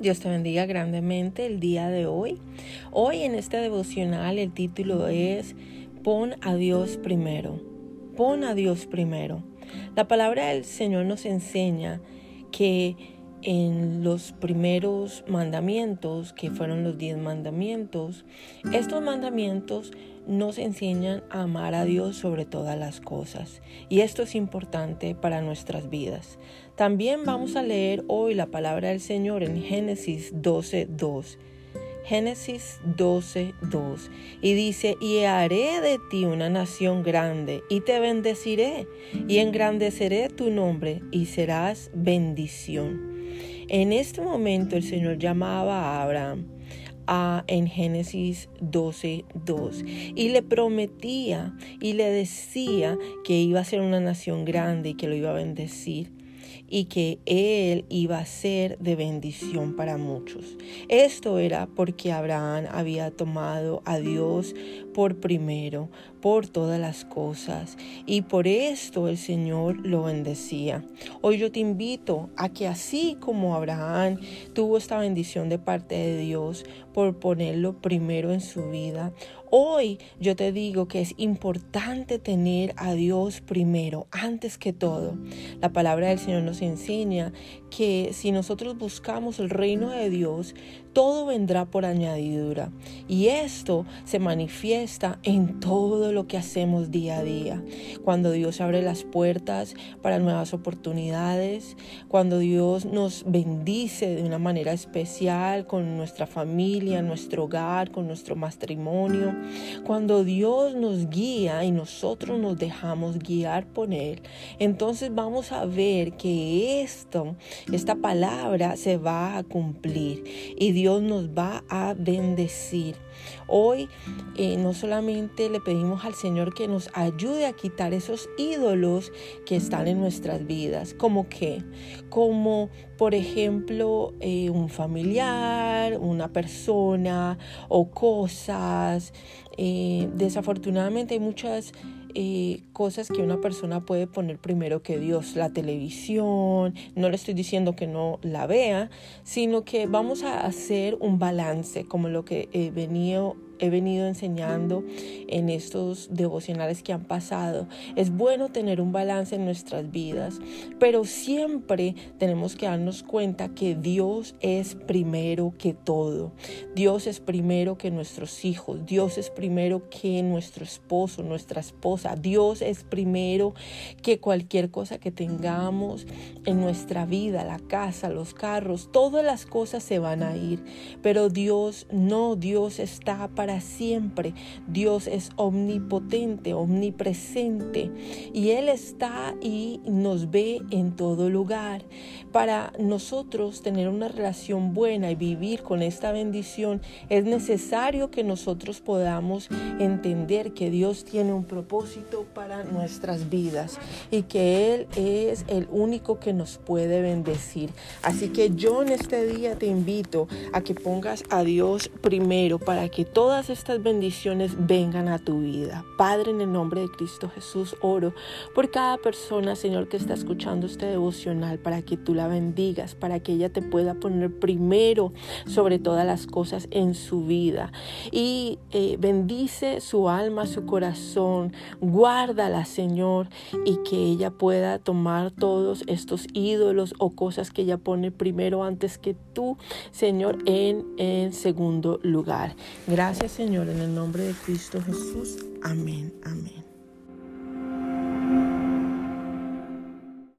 Dios te bendiga grandemente el día de hoy. Hoy en este devocional el título es Pon a Dios primero. Pon a Dios primero. La palabra del Señor nos enseña que en los primeros mandamientos, que fueron los diez mandamientos, estos mandamientos nos enseñan a amar a Dios sobre todas las cosas. Y esto es importante para nuestras vidas. También vamos a leer hoy la palabra del Señor en Génesis 12.2. Génesis 12.2 y dice, y haré de ti una nación grande y te bendeciré y engrandeceré tu nombre y serás bendición. En este momento el Señor llamaba a Abraham a, en Génesis 12, 2 y le prometía y le decía que iba a ser una nación grande y que lo iba a bendecir y que él iba a ser de bendición para muchos. Esto era porque Abraham había tomado a Dios por primero, por todas las cosas, y por esto el Señor lo bendecía. Hoy yo te invito a que así como Abraham tuvo esta bendición de parte de Dios por ponerlo primero en su vida, Hoy yo te digo que es importante tener a Dios primero, antes que todo. La palabra del Señor nos enseña que si nosotros buscamos el reino de Dios, todo vendrá por añadidura. Y esto se manifiesta en todo lo que hacemos día a día. Cuando Dios abre las puertas para nuevas oportunidades, cuando Dios nos bendice de una manera especial con nuestra familia, nuestro hogar, con nuestro matrimonio, cuando Dios nos guía y nosotros nos dejamos guiar por Él, entonces vamos a ver que esto, esta palabra se va a cumplir. Y Dios nos va a bendecir. Hoy eh, no solamente le pedimos al Señor que nos ayude a quitar esos ídolos que están en nuestras vidas, como que, como por ejemplo eh, un familiar, una persona o cosas. Eh, desafortunadamente hay muchas eh, cosas que una persona puede poner primero que Dios, la televisión, no le estoy diciendo que no la vea, sino que vamos a hacer un balance, como lo que he venido he venido enseñando en estos devocionales que han pasado. Es bueno tener un balance en nuestras vidas, pero siempre tenemos que darnos cuenta que Dios es primero que todo. Dios es primero que nuestros hijos. Dios es primero que nuestro esposo, nuestra esposa. Dios es primero que cualquier cosa que tengamos en nuestra vida, la casa, los carros, todas las cosas se van a ir. Pero Dios no, Dios está para siempre. Dios es omnipotente, omnipresente y Él está y nos ve en todo lugar. Para nosotros tener una relación buena y vivir con esta bendición es necesario que nosotros podamos entender que Dios tiene un propósito para nuestras vidas y que Él es el único que nos puede bendecir. Así que yo en este día te invito a que pongas a Dios primero para que estas bendiciones vengan a tu vida. Padre, en el nombre de Cristo Jesús, oro por cada persona, Señor, que está escuchando este devocional, para que tú la bendigas, para que ella te pueda poner primero sobre todas las cosas en su vida. Y eh, bendice su alma, su corazón, guárdala, Señor, y que ella pueda tomar todos estos ídolos o cosas que ella pone primero antes que tú, Señor, en, en segundo lugar. Gracias, Señor, en el nombre de Cristo Jesús. Amén, amén.